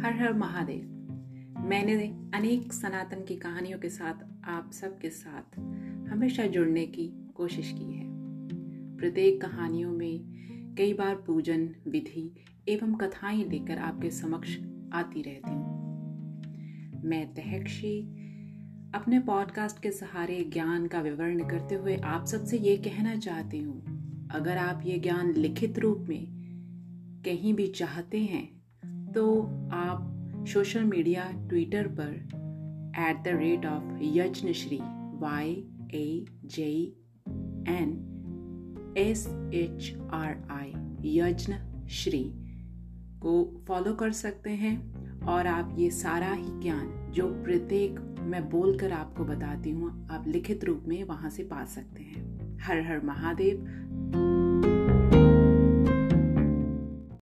हर हर महादेव। मैंने अनेक सनातन की कहानियों के साथ, आप सबके साथ हमेशा जुड़ने की कोशिश की है। प्रत्येक कहानियों में कई बार पूजन, विधि एवं कथाएँ लेकर आपके समक्ष आती रहती हूँ। मैं तहक्षी, अपने पॉडकास्ट के सहारे ज्ञान का विवरण करते हुए आप सबसे ये कहना चाहती हूँ, अगर आप ये ज्ञान लिखित रूप में कहीं भी चाहते हैं तो आप सोशल मीडिया ट्विटर पर at the rate of Yagya Shri Y A J N S H R I Yagya Shri को फॉलो कर सकते हैं। और आप ये सारा ही ज्ञान जो प्रत्येक मैं बोलकर आपको बताती हूँ, आप लिखित रूप में वहाँ से पा सकते हैं। हर हर महादेव